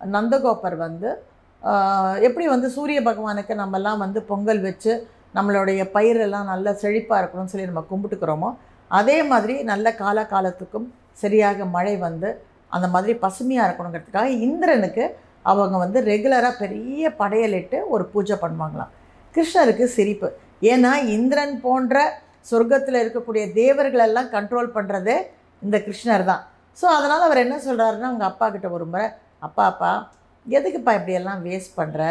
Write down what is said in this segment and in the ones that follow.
நந்தகோபர் வந்து எப்படி வந்து சூரிய பகவானுக்கு நம்மலாம் வந்து பொங்கல் வச்சு நம்மளுடைய பயிரெல்லாம் நல்லா செழிப்பாக இருக்கணும்னு சொல்லி நம்ம கும்பிட்டுக்கிறோமோ அதே மாதிரி நல்ல கால காலத்துக்கும் சரியாக மழை வந்து அந்த மாதிரி பசுமையாக இருக்கணுங்கிறதுக்காக இந்திரனுக்கு அவங்க வந்து ரெகுலராக பெரிய படையலிட்டு ஒரு பூஜை பண்ணுவாங்களாம். கிருஷ்ணருக்கு சிரிப்பு. ஏன்னா இந்திரன் போன்ற சொர்க்கத்தில் இருக்கக்கூடிய தேவர்களெல்லாம் கண்ட்ரோல் பண்ணுறதே இந்த கிருஷ்ணர் தான் ஸோ அதனால் அவர் என்ன சொல்கிறாருன்னா அவங்க அப்பா கிட்ட ஒரு முறை அப்பா அப்பா எதுக்குப்பா இப்படியெல்லாம் வேஸ்ட் பண்ணுற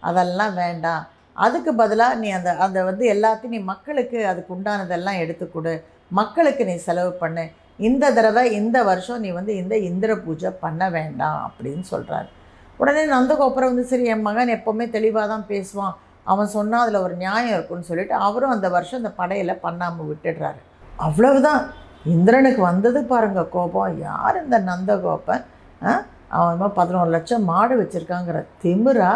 அதெல்லாம் வேண்டாம். அதுக்கு பதிலாக நீ அந்த அந்த வந்து எல்லாத்தையும் நீ மக்களுக்கு அதுக்கு உண்டானதெல்லாம் எடுத்து கொடு. மக்களுக்கு நீ செலவு பண்ணு. இந்த தடவை இந்த வருஷம் நீ வந்து இந்த இந்திர பூஜை பண்ண வேண்டாம் அப்படின்னு சொல்கிறாரு உடனே நந்தகோபுரம் வந்து சரி என் மகன் எப்போவுமே தெளிவாக தான் பேசுவான். அவன் சொன்னால் அதில் ஒரு நியாயம் இருக்குன்னு சொல்லிட்டு அவரும் அந்த வருஷம் அந்த படையில் பண்ணாமல் விட்டுடுறாரு. அவ்வளவுதான். இந்திரனுக்கு வந்தது பாருங்கள் கோபம். யார் இந்த நந்தகோபன்? ஆ? அவன் என்னமோ பதினோரு லட்சம் மாடு வச்சுருக்காங்கிற திமிரா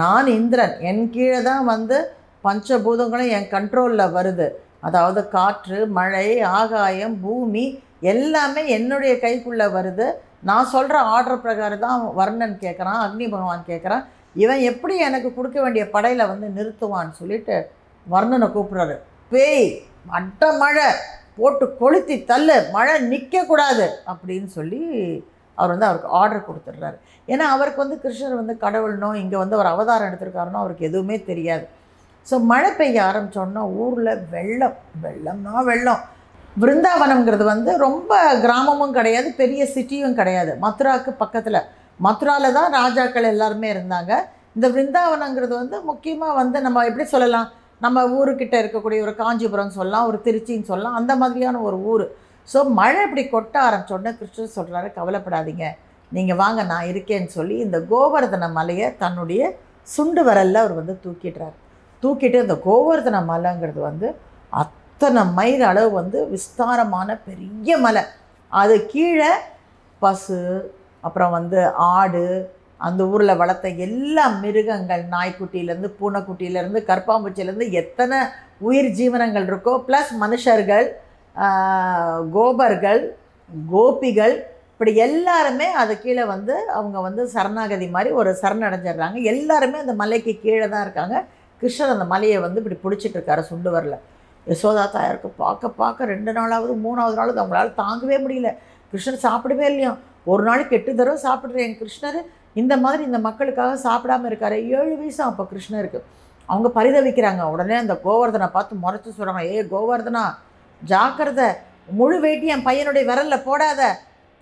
நான் இந்திரன் என் கீழே தான் வந்து பஞ்சபூதங்களும் என் கண்ட்ரோலில் வருது. அதாவது காற்று மழை ஆகாயம் பூமி எல்லாமே என்னுடைய கைக்குள்ளே வருது. நான் சொல்கிற ஆர்டர் பிரகாரம் தான் வர்ணன் கேட்குறான் அக்னி பகவான் கேட்குறான் இவன் எப்படி எனக்கு கொடுக்க வேண்டிய படையில் வந்து நிறுத்துவான்னு சொல்லிட்டு வர்ணனை கூப்பிட்றாரு. பேய் அட்ட மழை போட்டு கொளுத்தி தள்ளு மழை நிற்கக்கூடாது அப்படின்னு சொல்லி அவர் வந்து அவருக்கு ஆர்டர் கொடுத்துட்றாரு. ஏன்னா அவருக்கு வந்து கிருஷ்ணர் வந்து கடவுள்னோ இங்கே வந்து ஒரு அவதாரம் எடுத்திருக்காருனோ அவருக்கு எதுவுமே தெரியாது. ஸோ மழை பெய்ய ஆரம்பித்தோன்னா ஊரில் வெள்ளம் வெள்ளம்னா வெள்ளம். விருந்தாவனம்ங்கிறது வந்து ரொம்ப கிராமமும் கிடையாது பெரிய சிட்டியும் கிடையாது. மதுராவுக்கு பக்கத்தில். மதுராவில் தான் ராஜாக்கள் எல்லாருமே இருந்தாங்க. இந்த விருந்தாவனங்கிறது வந்து முக்கியமாக வந்து நம்ம எப்படி சொல்லலாம்? நம்ம ஊருக்கிட்ட இருக்கக்கூடிய ஒரு காஞ்சிபுரம் சொல்லலாம் ஒரு திருச்சின்னு சொல்லலாம் அந்த மாதிரியான ஒரு ஊர். ஸோ மழை இப்படி கொட்ட ஆரம்பிச்சோடனே கிருஷ்ணர் சொல்கிறாரு கவலைப்படாதீங்க. நீங்கள் வாங்க நான் இருக்கேன்னு சொல்லி இந்த கோவர்தன மலையை தன்னுடைய சுண்டு வரலில் அவர் வந்து தூக்கிடுறார். தூக்கிட்டு இந்த கோவர்தன மலைங்கிறது வந்து அத்தனை மைல் அளவு வந்து விஸ்தாரமான பெரிய மலை. அது கீழே பசு அப்புறம் வந்து ஆடு அந்த ஊரில் வளர்த்த எல்லா மிருகங்கள் நாய்க்குட்டியிலேருந்து பூனைக்குட்டியிலேருந்து கற்பாம்பூச்சியிலேருந்து எத்தனை உயிர் ஜீவனங்கள் இருக்கோ ப்ளஸ் மனுஷர்கள் கோபர்கள் கோபிகள் இப்படி எல்லாருமே அது கீழே வந்து அவங்க வந்து சரணாகதி மாதிரி ஒரு சரணடைஞ்சிடுறாங்க. எல்லாருமே அந்த மலைக்கு கீழே தான் இருக்காங்க. கிருஷ்ணர் அந்த மலையை வந்து இப்படி பிடிச்சிட்டு இருக்காரு சுண்டு வரல. யசோதா தாயாருக்கு பார்க்க பார்க்க ரெண்டு நாளாவது மூணாவது நாளாவது அவங்களால தாங்கவே முடியல. கிருஷ்ணர் சாப்பிடவே இல்லையா ஒரு நாளைக்கு எட்டு தடவை சாப்பிட்ற என் கிருஷ்ணர். இந்த மாதிரி இந்த மக்களுக்காக சாப்பிடாம இருக்காரு. ஏழு வயசு அப்போ கிருஷ்ணருக்கு. அவங்க பரிதவிக்கிறாங்க. உடனே அந்த கோவர்தனை பார்த்து முறைச்சி சொல்கிறாங்க ஏ கோவர்தனா ஜாக்கிரதை. முழு வேட்டி என் பையனுடைய விரலில் போடாத.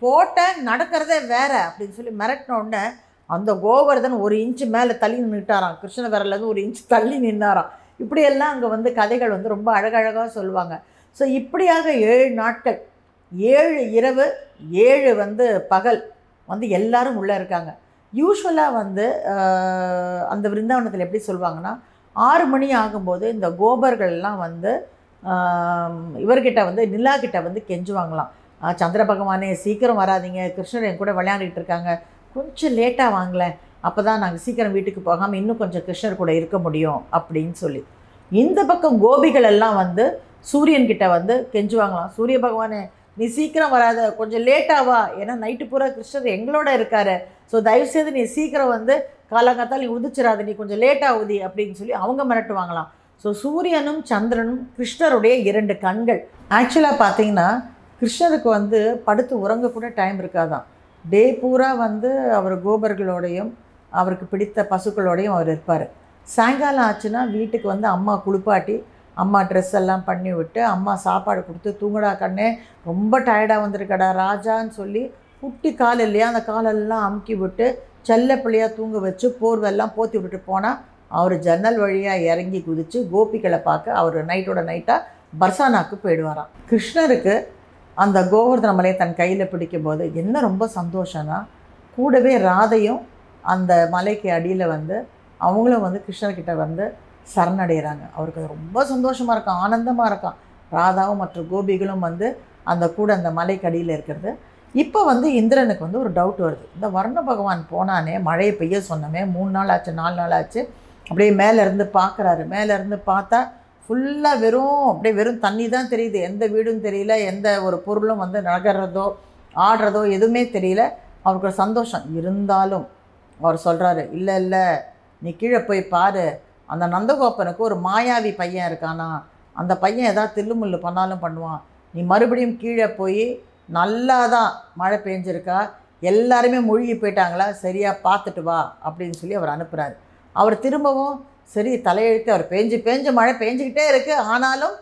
போட்ட நடக்கிறதே வேற அப்படின்னு சொல்லி மிரட்டின உடனே அந்த கோவர்தன் ஒரு இன்ச்சு மேலே தள்ளி நின்றுட்டாராம் கிருஷ்ண விரலேருந்து ஒரு இன்ச்சு தள்ளி நின்னாராம். இப்படியெல்லாம் அங்கே வந்து கதைகள் வந்து ரொம்ப அழகழகாக சொல்லுவாங்க. ஸோ இப்படியாக ஏழு நாட்கள் ஏழு இரவு ஏழு வந்து பகல் வந்து எல்லாரும் உள்ளே இருக்காங்க. யூஸ்வலாக வந்து அந்த விருந்தாவனத்தில் எப்படி சொல்லுவாங்கன்னா ஆறு மணி ஆகும்போது இந்த கோபர்கள் எல்லாம் வந்து இவர்கிட்ட வந்து நிலா கிட்ட வந்து கெஞ்சுவாங்களாம் சந்திர பகவானே சீக்கிரம் வராதீங்க. கிருஷ்ணர் என் கூட விளையாடிட்டு இருக்காங்க. கொஞ்சம் லேட்டாக வாங்கலேன் அப்போ தான் நாங்கள் சீக்கிரம் வீட்டுக்கு போகாமல் இன்னும் கொஞ்சம் கிருஷ்ணர் கூட இருக்க முடியும் அப்படின்னு சொல்லி. இந்த பக்கம் கோபிகள் எல்லாம் வந்து சூரியன்கிட்ட வந்து கெஞ்சுவாங்களாம் சூரிய பகவானே நீ சீக்கிரம் வராத. கொஞ்சம் லேட்டாக வா. ஏன்னா நைட்டு பூரா கிருஷ்ணர் எங்களோட இருக்காரு. ஸோ தயவுசெய்து நீ சீக்கிரம் வந்து காலங்காத்தால் நீ உதிச்சிடாத நீ கொஞ்சம் லேட்டாக உதி அப்படின்னு சொல்லி அவங்க மிரட்டுவாங்களாம். ஸோ சூரியனும் சந்திரனும் கிருஷ்ணருடைய இரண்டு கண்கள். ஆக்சுவலாக பார்த்தீங்கன்னா கிருஷ்ணருக்கு வந்து படுத்து உறங்க கூட டைம் இருக்காதான் டே பூரா வந்து அவர் கோபர்களோடையும் அவருக்கு பிடித்த பசுக்களோடையும் அவர் இருப்பார். சாயங்காலம் ஆச்சுன்னா வீட்டுக்கு வந்து அம்மா குளிப்பாட்டி அம்மா ட்ரெஸ் எல்லாம் பண்ணி விட்டு அம்மா சாப்பாடு கொடுத்து தூங்குடா கண்ணே ரொம்ப டயர்டாக வந்திருக்கடா ராஜான்னு சொல்லி குட்டி கால் இல்லையா அந்த காலெல்லாம் அமுக்கி விட்டு செல்ல பிள்ளையாக தூங்க வச்சு போர்வெல்லாம் போற்றி விட்டுட்டு போனால் அவர் ஜன்னல் வழியாக இறங்கி குதித்து கோபிகளை பார்க்க அவர் நைட்டோட நைட்டாக பர்சானாக்கு போயிடுவாராம். கிருஷ்ணருக்கு அந்த கோவர்தன மலையை தன் கையில் பிடிக்கும்போது என்ன ரொம்ப சந்தோஷம்னா கூடவே ராதையும் அந்த மலைக்கு அடியில் வந்து அவங்களும் வந்து கிருஷ்ணர்கிட்ட வந்து சரணடைகிறாங்க அவருக்கு அது ரொம்ப சந்தோஷமாக இருக்கும் ஆனந்தமாக இருக்கும். ராதாவும் மற்ற கோபிகளும் வந்து அந்த கூட அந்த மலைக்கு அடியில் இருக்கிறது. இப்போ வந்து இந்திரனுக்கு வந்து ஒரு டவுட் வருது. இந்த வர்ண பகவான் போனானே மழையை பெய்ய சொன்னமே மூணு நாள் ஆச்சு நாலு நாள் ஆச்சு அப்படியே மேலே இருந்து பார்க்குறாரு. மேலே இருந்து பார்த்தா ஃபுல்லாக வெறும் அப்படியே வெறும் தண்ணி தான் தெரியுது. எந்த வீடும் தெரியல எந்த ஒரு பொருளும் வந்து நகர்றதோ ஆடுறதோ எதுவுமே தெரியல. அவருக்கு ஒரு சந்தோஷம். இருந்தாலும் அவர் சொல்கிறாரு இல்லை இல்லை நீ கீழே போய் பாரு. அந்த நந்தகோப்பனுக்கு ஒரு மாயாவி பையன் இருக்கானா? அந்த பையன் ஏதாவது தில்லுமுள்ளு பண்ணாலும் பண்ணுவான். நீ மறுபடியும் கீழே போய் நல்லா தான் மழை பெஞ்சிருக்கா. எல்லாருமே மூழ்கி போயிட்டாங்களா? சரியாக பார்த்துட்டு வா. அப்படின்னு சொல்லி அவர் அனுப்புகிறாரு அவர் திரும்பவும் சரி தலையெழுத்து அவர் பேஞ்சு பேஞ்சு மழை பேஞ்சுக்கிட்டே இருக்குது ஆனாலும்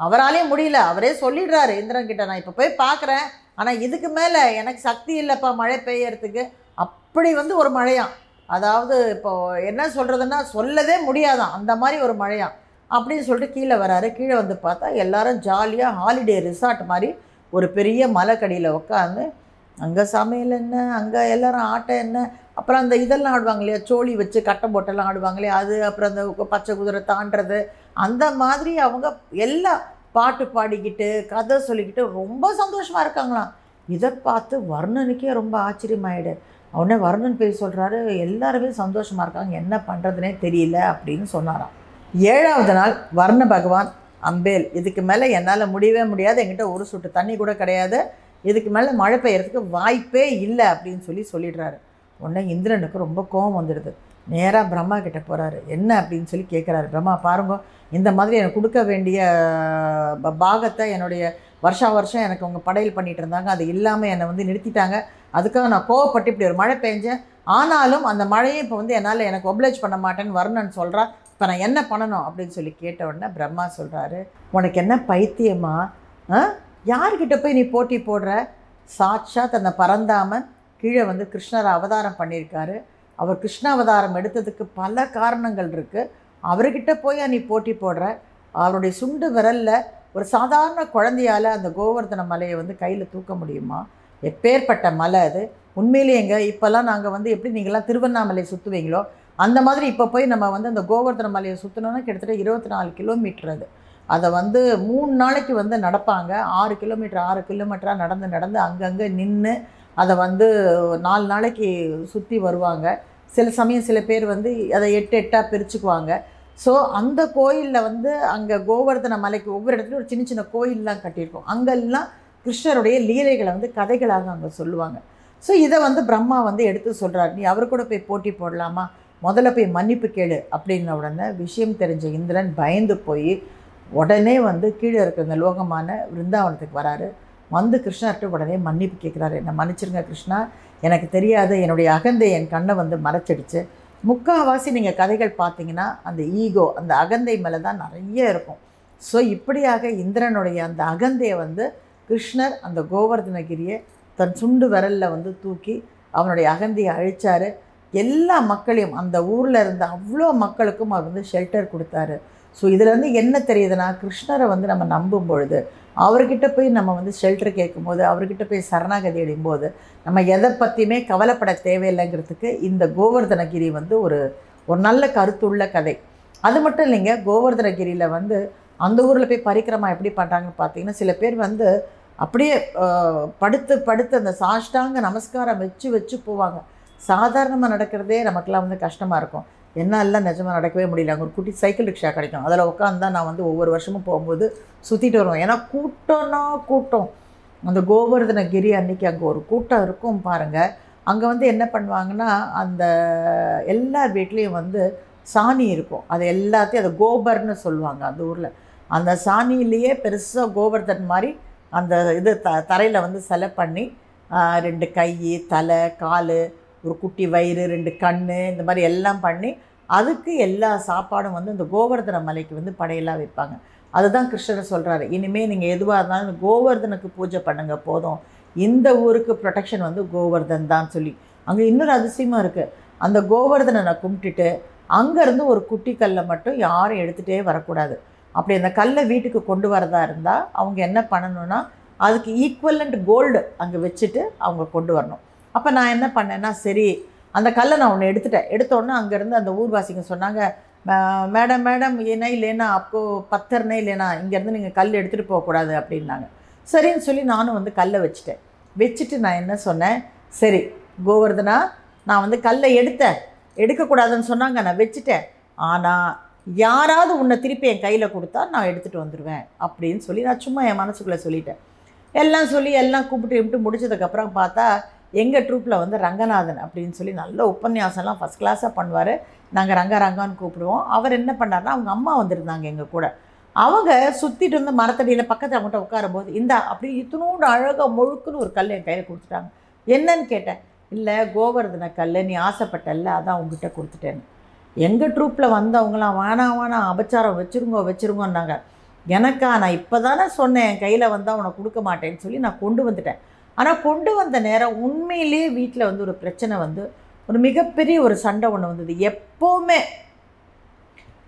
அவராலே முடியல. அவரே சொல்லிடுறாரு இந்திரன் கிட்ட நான் இப்போ போய் பார்க்குறேன் ஆனால் இதுக்கு மேலே எனக்கு சக்தி இல்லைப்பா மழை பெய்யறதுக்கு. அப்படி வந்து ஒரு மழையாம். அதாவது இப்போ என்ன சொல்கிறதுன்னா சொல்லவே முடியாதான் அந்த மாதிரி ஒரு மழையாம். அப்படின்னு சொல்லிட்டு கீழே வராரு. கீழே வந்து பார்த்தா எல்லாரும் ஜாலியாக ஹாலிடே ரிசார்ட் மாதிரி ஒரு பெரிய மலைக்கடியில் உட்காந்து அங்கே சமையல் என்ன? அங்கே எல்லோரும் ஆட்டம் என்ன? அப்புறம் அந்த இதெல்லாம் ஆடுவாங்க இல்லையா? சோழி வச்சு கட்டை போட்டெல்லாம் ஆடுவாங்க இல்லையா? அது அப்புறம் அந்த பச்சை குதிரை தாண்டுறது. அந்த மாதிரி அவங்க எல்லாம் பாட்டு பாடிக்கிட்டு கதை சொல்லிக்கிட்டு ரொம்ப சந்தோஷமாக இருக்காங்களாம். இதை பார்த்து வர்ணனுக்கே ரொம்ப ஆச்சரியமாயிடு. உடனே வர்ணன் பேர் சொல்கிறாரு எல்லாருமே சந்தோஷமாக இருக்காங்க. என்ன பண்ணுறதுனே தெரியல அப்படின்னு சொன்னாராம். ஏழாவது நாள் வர்ண பகவான் அம்பேல் இதுக்கு மேலே என்னால் முடியவே முடியாது. என்கிட்ட ஒரு சுட்டு தண்ணி கூட கிடையாது. இதுக்கு மேலே மழை பெய்யறதுக்கு வாய்ப்பே இல்லை அப்படின்னு சொல்லி சொல்லிடுறாரு. உடனே இந்திரனுக்கு ரொம்ப கோபம் வந்துடுது. நேராக பிரம்மா கிட்டே போகிறாரு என்ன அப்படின்னு சொல்லி கேட்குறாரு பிரம்மா பாருங்க இந்த மாதிரி எனக்கு கொடுக்க வேண்டிய ப- பாகத்தை என்னுடைய வருஷா வருஷம் எனக்கு அவங்க படையல் பண்ணிட்டு இருந்தாங்க. அது இல்லாமல் என்னை வந்து நிறுத்திட்டாங்க. அதுக்காக நான் கோவப்பட்டு இப்படி ஒரு மழை பெஞ்சேன். ஆனாலும் அந்த மழையை இப்போ வந்து என்னால் எனக்கு ஒப்ளைஜ் பண்ண மாட்டேன்னு வரணும்னு சொல்கிறா இப்போ நான் என்ன பண்ணணும் அப்படின்னு சொல்லி கேட்ட உடனே பிரம்மா சொல்கிறாரு உனக்கு என்ன பைத்தியமா? ஆ? யார்கிட்ட போய் நீ போட்டி போடுற? சாட்சாத் அந்த பரந்தாமன் கீழே வந்து கிருஷ்ணர் அவதாரம் பண்ணியிருக்காரு. அவர் கிருஷ்ண அவதாரம் எடுத்ததுக்கு பல காரணங்கள் இருக்குது அவர்கிட்ட போய் நீ போட்டி போடுற? அவருடைய சுண்டு விரலில் ஒரு சாதாரண குழந்தையால் அந்த கோவர்தன மலையை வந்து கையில் தூக்க முடியுமா? எப்பேற்பட்ட மலை அது. உண்மையிலேயேங்க இப்போல்லாம் நாங்கள் வந்து எப்படி நீங்களாம் திருவண்ணாமலை சுற்றுவீங்களோ அந்த மாதிரி இப்போ போய் நம்ம வந்து அந்த கோவர்தன மலையை சுற்றினோன்னா கிட்டத்தட்ட இருபத்தி நாலு கிலோமீட்டர் அது. அதை வந்து மூணு நாளைக்கு வந்து நடப்பாங்க. ஆறு கிலோமீட்டர் ஆறு கிலோமீட்டராக நடந்து நடந்து அங்கங்கே நின்று அதை வந்து நாலு நாளைக்கு சுற்றி வருவாங்க. சில சமயம் சில பேர் வந்து அதை எட்டு எட்டாக பிரிச்சுக்குவாங்க. ஸோ அந்த கோயிலில் வந்து அங்கே கோவர்தன மலைக்கு ஒவ்வொரு இடத்துலையும் ஒரு சின்ன சின்ன கோயிலெலாம் கட்டியிருக்கோம். அங்கெல்லாம் கிருஷ்ணருடைய லீலைகளை வந்து கதைகளாக அங்கே சொல்லுவாங்க. ஸோ இதை வந்து பிரம்மா வந்து எடுத்து சொல்கிறார் நீ அவர் கூட போய் போட்டி போடலாமா? முதல்ல போய் மன்னிப்பு கேளு. அப்படின்ன உடனே விஷயம் தெரிஞ்ச இந்திரன் பயந்து போய் உடனே வந்து கீழே இருக்கிற இந்த லோகமான விருந்தாவனத்துக்கு வராரு. வந்து கிருஷ்ணர்கிட்ட உடனே மன்னிப்பு கேட்குறாரு என்னை மன்னிச்சிருங்க கிருஷ்ணா. எனக்கு தெரியாத என்னுடைய அகந்தை என் கண்ணை வந்து மறைச்சிடுச்சு. முக்கால்வாசி நீங்கள் கதைகள் பார்த்தீங்கன்னா அந்த ஈகோ அந்த அகந்தை மேலே தான் நிறைய இருக்கும். ஸோ இப்படியாக இந்திரனுடைய அந்த அகந்தையை வந்து கிருஷ்ணர் அந்த கோவர்தனகிரியை தன் சுண்டு விரலில் வந்து தூக்கி அவனுடைய அகந்தையை அழித்தார் எல்லா மக்களையும் அந்த ஊரில் இருந்த அவ்வளோ மக்களுக்கும் அவர் வந்து ஷெல்டர் கொடுத்தாரு. ஸோ இதுலேருந்து என்ன தெரியுதுன்னா கிருஷ்ணரை வந்து நம்ம நம்பும் பொழுது அவர்கிட்ட போய் நம்ம வந்து ஷெல்டர் கேட்கும்போது அவர்கிட்ட போய் சரணாகதி அடையும்போது நம்ம எதை பற்றியுமே கவலைப்பட தேவையில்லைங்கிறதுக்கு இந்த கோவர்தனகிரி வந்து ஒரு ஒரு நல்ல கருத்துள்ள கதை. அது மட்டும் இல்லைங்க கோவர்தனகிரியில் வந்து அந்த ஊரில் போய் பரிக்கிரமா எப்படி பண்ணுறாங்கன்னு பார்த்தீங்கன்னா சில பேர் வந்து அப்படியே படுத்து படுத்து அந்த சாஷ்டாங்க நமஸ்காரம் வச்சு வச்சு போவாங்க. சாதாரணமாக நடக்கிறதே நமக்கெல்லாம் வந்து கஷ்டமாக இருக்கும். என்னாலாம் நிஜமாக நடக்கவே முடியல. அங்கே ஒரு குட்டி சைக்கிள் ரிக்ஷா கிடைக்கும். அதில் உட்காந்து தான் நான் வந்து ஒவ்வொரு வருஷமும் போகும்போது சுற்றிட்டு வருவேன் ஏன்னா கூட்டம்னா கூட்டம். அந்த கோவர்தனகிரி அன்னைக்கு அங்கே ஒரு கூட்டம் இருக்கும் பாருங்கள் அங்கே வந்து என்ன பண்ணுவாங்கன்னா அந்த எல்லார் வீட்லேயும் வந்து சாணி இருக்கும். அது எல்லாத்தையும் அது கோபர்னு சொல்லுவாங்க அந்த ஊரில். அந்த சாணியிலேயே பெருசாக கோவர்தன் மாதிரி அந்த இது த தரையில் வந்து செலை பண்ணி ரெண்டு கை தலை கால் ஒரு குட்டி வயிறு ரெண்டு கண் இந்த மாதிரி எல்லாம் பண்ணி அதுக்கு எல்லா சாப்பாடும் வந்து இந்த கோவர்தன மலைக்கு வந்து படையெல்லாம் வைப்பாங்க. அதுதான் கிருஷ்ணர் சொல்கிறாரு இனிமேல் நீங்கள் எதுவாக இருந்தாலும் இந்த கோவர்தனுக்கு பூஜை பண்ணுங்கள் போதும். இந்த ஊருக்கு ப்ரொடெக்ஷன் வந்து கோவர்தன் தான் சொல்லி. அங்கே இன்னொரு அதிசயமாக இருக்குது அந்த கோவர்தனை நான் கும்பிட்டுட்டு அங்கேருந்து ஒரு குட்டி கல்லை மட்டும் யாரும் எடுத்துகிட்டே வரக்கூடாது. அப்படி அந்த கல்லை வீட்டுக்கு கொண்டு வரதா இருந்தால் அவங்க என்ன பண்ணணும்னா அதுக்கு ஈக்குவலண்ட் கோல்டு அங்கே வச்சுட்டு அவங்க கொண்டு வரணும். அப்போ நான் என்ன பண்ணேன்னா சரி அந்த கல்லை நான் ஒன்று எடுத்துட்டேன். எடுத்தோடனே அங்கேருந்து அந்த ஊர்வாசிங்க சொன்னாங்க மேடம் மேடம் ஏன்னா இல்லைன்னா அப்போ பத்தர்னே இல்லைனா இங்கேருந்து நீங்கள் கல் எடுத்துகிட்டு போகக்கூடாது அப்படின்னாங்க. சரின்னு சொல்லி நானும் வந்து கல்லை வச்சுட்டேன். வச்சுட்டு நான் என்ன சொன்னேன் சரி கோவர்தனா நான் வந்து கல்லை எடுத்தேன். எடுக்கக்கூடாதுன்னு சொன்னாங்க நான் வச்சுட்டேன். ஆனால் யாராவது உன்னை திருப்பி என் கையில் கொடுத்தா நான் எடுத்துகிட்டு வந்துடுவேன் அப்படின்னு சொல்லி நான் சும்மா என் மனசுக்குள்ளே சொல்லிட்டேன். எல்லாம் சொல்லி எல்லாம் கூப்பிட்டு கும்பிட்டு முடிச்சதுக்கப்புறம் பார்த்தா எங்கள் ட்ரூப்பில் வந்து ரங்கநாதன் அப்படின்னு சொல்லி நல்ல உபன்யாசம்லாம் ஃபஸ்ட் கிளாஸாக பண்ணுவார். நாங்கள் ரங்க ரங்கான்னு கூப்பிடுவோம். அவர் என்ன பண்ணாருன்னா அவங்க அம்மா வந்திருந்தாங்க எங்கள் கூட. அவங்க சுற்றிட்டு வந்து மரத்தடியில் பக்கத்தில் அவங்கள்ட்ட உட்காரும்போது இந்த அப்படி இத்தனோடு அழகாக முழுக்குன்னு ஒரு கல் என் கையில் கொடுத்துட்டாங்க. என்னன்னு கேட்டேன். இல்லை கோவர்தன கல் நீ ஆசைப்பட்டல்ல அதான் உங்ககிட்ட கொடுத்துட்டேன்னு. எங்கள் ட்ரூப்பில் வந்தவங்களாம் வேணாம் வேணாம் அபச்சாரம் வச்சுருங்கோ வச்சுருங்கோன்னாங்க. எனக்கா நான் இப்போ தானே சொன்னேன் என் கையில் வந்தால் உனக்கு கொடுக்க மாட்டேன்னு சொல்லி நான் கொண்டு வந்துட்டேன். ஆனால் கொண்டு வந்த நேரம் உண்மையிலேயே வீட்டில் வந்து ஒரு பிரச்சனை வந்து ஒரு மிகப்பெரிய ஒரு சண்டை ஒன்று வந்தது. எப்போவுமே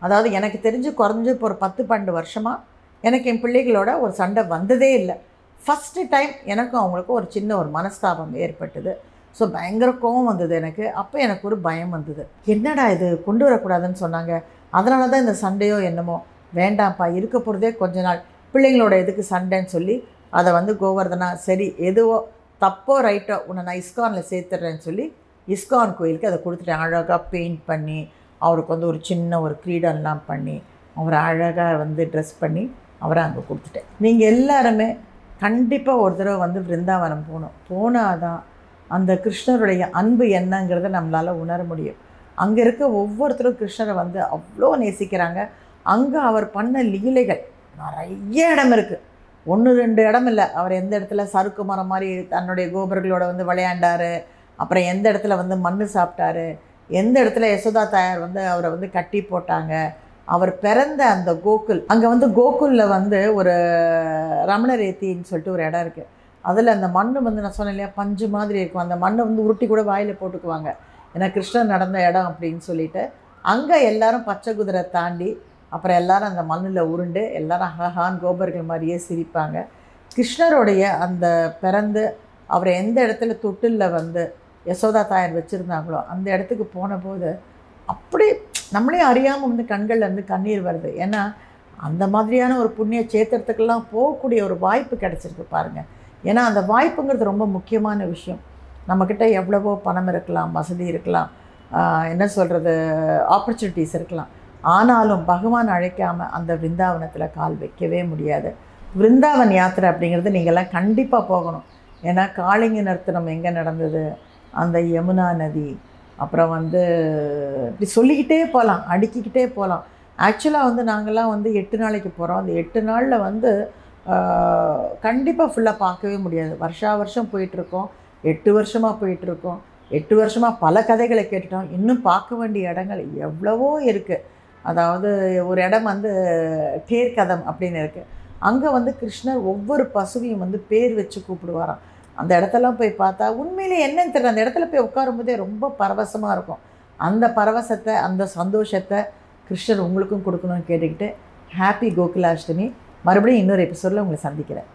அதாவது எனக்கு தெரிஞ்சு குறைஞ்சு இப்போ ஒரு பத்து பன்னெண்டு வருஷமாக எனக்கு என் பிள்ளைகளோட ஒரு சண்டை வந்ததே இல்லை. ஃபஸ்ட்டு டைம் எனக்கும் அவங்களுக்கும் ஒரு சின்ன ஒரு மனஸ்தாபம் ஏற்பட்டது. ஸோ பயங்கர கோவம் வந்தது எனக்கு. அப்போ எனக்கு ஒரு பயம் வந்தது. என்னடா இது? கொண்டு வரக்கூடாதுன்னு சொன்னாங்க. அதனால தான் இந்த சண்டையோ என்னமோ வேண்டாம்ப்பா இருக்க போகிறதே கொஞ்ச நாள். பிள்ளைங்களோட எதுக்கு சண்டைன்னு சொல்லி அதை வந்து கோவர்தனா சரி எதுவோ தப்போ ரைட்டோ உன்னை நான் இஸ்கானில் சேர்த்துட்றேன்னு சொல்லி இஸ்கான் கோயிலுக்கு அதை கொடுத்துட்டேன். அழகாக பெயிண்ட் பண்ணி அவருக்கு வந்து ஒரு சின்ன ஒரு கிரீடம்லாம் பண்ணி அவரை அழகாக வந்து ட்ரெஸ் பண்ணி அவரை அங்கே கொடுத்துட்டேன். நீங்கள் எல்லாருமே கண்டிப்பாக ஒரு தடவை வந்து பிருந்தாவனம் போகணும். போனால் தான் அந்த கிருஷ்ணருடைய அன்பு என்னங்கிறத நம்மளால் உணர முடியும். அங்கே இருக்க ஒவ்வொருத்தரும் கிருஷ்ணரை வந்து அவ்வளோ நேசிக்கிறாங்க. அங்கே அவர் பண்ண லீலைகள் நிறைய இடம் இருக்குது ஒன்று ரெண்டு இடம் இல்லை. அவர் எந்த இடத்துல சறுக்கு மரம் மாதிரி தன்னுடைய கோபர்களோட வந்து விளையாண்டாரு. அப்புறம் எந்த இடத்துல வந்து மண் சாப்பிட்டாரு. எந்த இடத்துல யசோதா தாயார் வந்து அவரை வந்து கட்டி போட்டாங்க. அவர் பிறந்த அந்த கோகுல் அங்கே வந்து கோகுலில் வந்து ஒரு ரமணரேத்தின்னு சொல்லிட்டு ஒரு இடம் இருக்குது அதில் அந்த மண் வந்து நான் சொன்னேன் இல்லையா பஞ்சு மாதிரி இருக்கும். அந்த மண்ணை வந்து உருட்டி கூட வாயில் போட்டுக்குவாங்க. ஏன்னா கிருஷ்ணன் நடந்த இடம் அப்படின்னு சொல்லிட்டு அங்கே எல்லாரும் பச்சை குதிரை தாண்டி அப்புறம் எல்லாரும் அந்த மண்ணில் உருண்டு எல்லாரும் ஹஹான் கோபர்கள் மாதிரியே சிரிப்பாங்க. கிருஷ்ணருடைய அந்த பிறந்து அவரை எந்த இடத்துல தொட்டிலில் வந்து யசோதா தாயார் வச்சுருந்தாங்களோ அந்த இடத்துக்கு போன போது அப்படி நம்மளே அறியாமல் வந்து கண்கள்லேருந்து கண்ணீர் வருது. ஏன்னா அந்த மாதிரியான ஒரு புண்ணிய சேத்திரத்துக்கெல்லாம் போகக்கூடிய ஒரு வாய்ப்பு கிடச்சிருக்கு பாருங்கள் ஏன்னா அந்த வாய்ப்புங்கிறது ரொம்ப முக்கியமான விஷயம். நம்மக்கிட்ட எவ்வளவோ பணம் இருக்கலாம் வசதி இருக்கலாம் என்ன சொல்கிறது ஆப்பர்ச்சுனிட்டிஸ் இருக்கலாம். ஆனாலும் பகவான் அழைக்காமல் அந்த விருந்தாவனத்தில் கால் வைக்கவே முடியாது. விருந்தாவன் யாத்திரை அப்படிங்கிறது நீங்கள்லாம் கண்டிப்பாக போகணும். ஏன்னா காளிங்க நர்த்தனம் எங்கே நடந்தது? அந்த யமுனா நதி. அப்புறம் வந்து இப்படி சொல்லிக்கிட்டே போகலாம் அடுக்கிக்கிட்டே போகலாம் ஆக்சுவலாக வந்து நாங்கள்லாம் வந்து எட்டு நாளைக்கு போகிறோம் அந்த எட்டு நாளில் வந்து கண்டிப்பாக ஃபுல்லாக பார்க்கவே முடியாது. வருஷா வருஷம் போயிட்டுருக்கோம். எட்டு வருஷமாக போயிட்டுருக்கோம். எட்டு வருஷமாக பல கதைகளை கேட்டுட்டோம். இன்னும் பார்க்க வேண்டிய இடங்கள் எவ்வளவோ இருக்குது அதாவது ஒரு இடம் வந்து தேர்கதம் அப்படின்னு இருக்குது அங்கே வந்து கிருஷ்ணர் ஒவ்வொரு பசுவையும் வந்து பேர் வச்சு கூப்பிடுவாராம். அந்த இடத்தெல்லாம் போய் பார்த்தா உண்மையிலே என்னன்னு தெரியல. அந்த இடத்துல போய் உட்காரும்போதே ரொம்ப பரவசமாக இருக்கும். அந்த பரவசத்தை அந்த சந்தோஷத்தை கிருஷ்ணர் உங்களுக்கும் கொடுக்கணும்னு கேட்டுக்கிட்டு ஹாப்பி கோகுலாஷ்டமி. மறுபடியும் இன்னொரு எபிசோடில் உங்களை சந்திக்கிறேன்.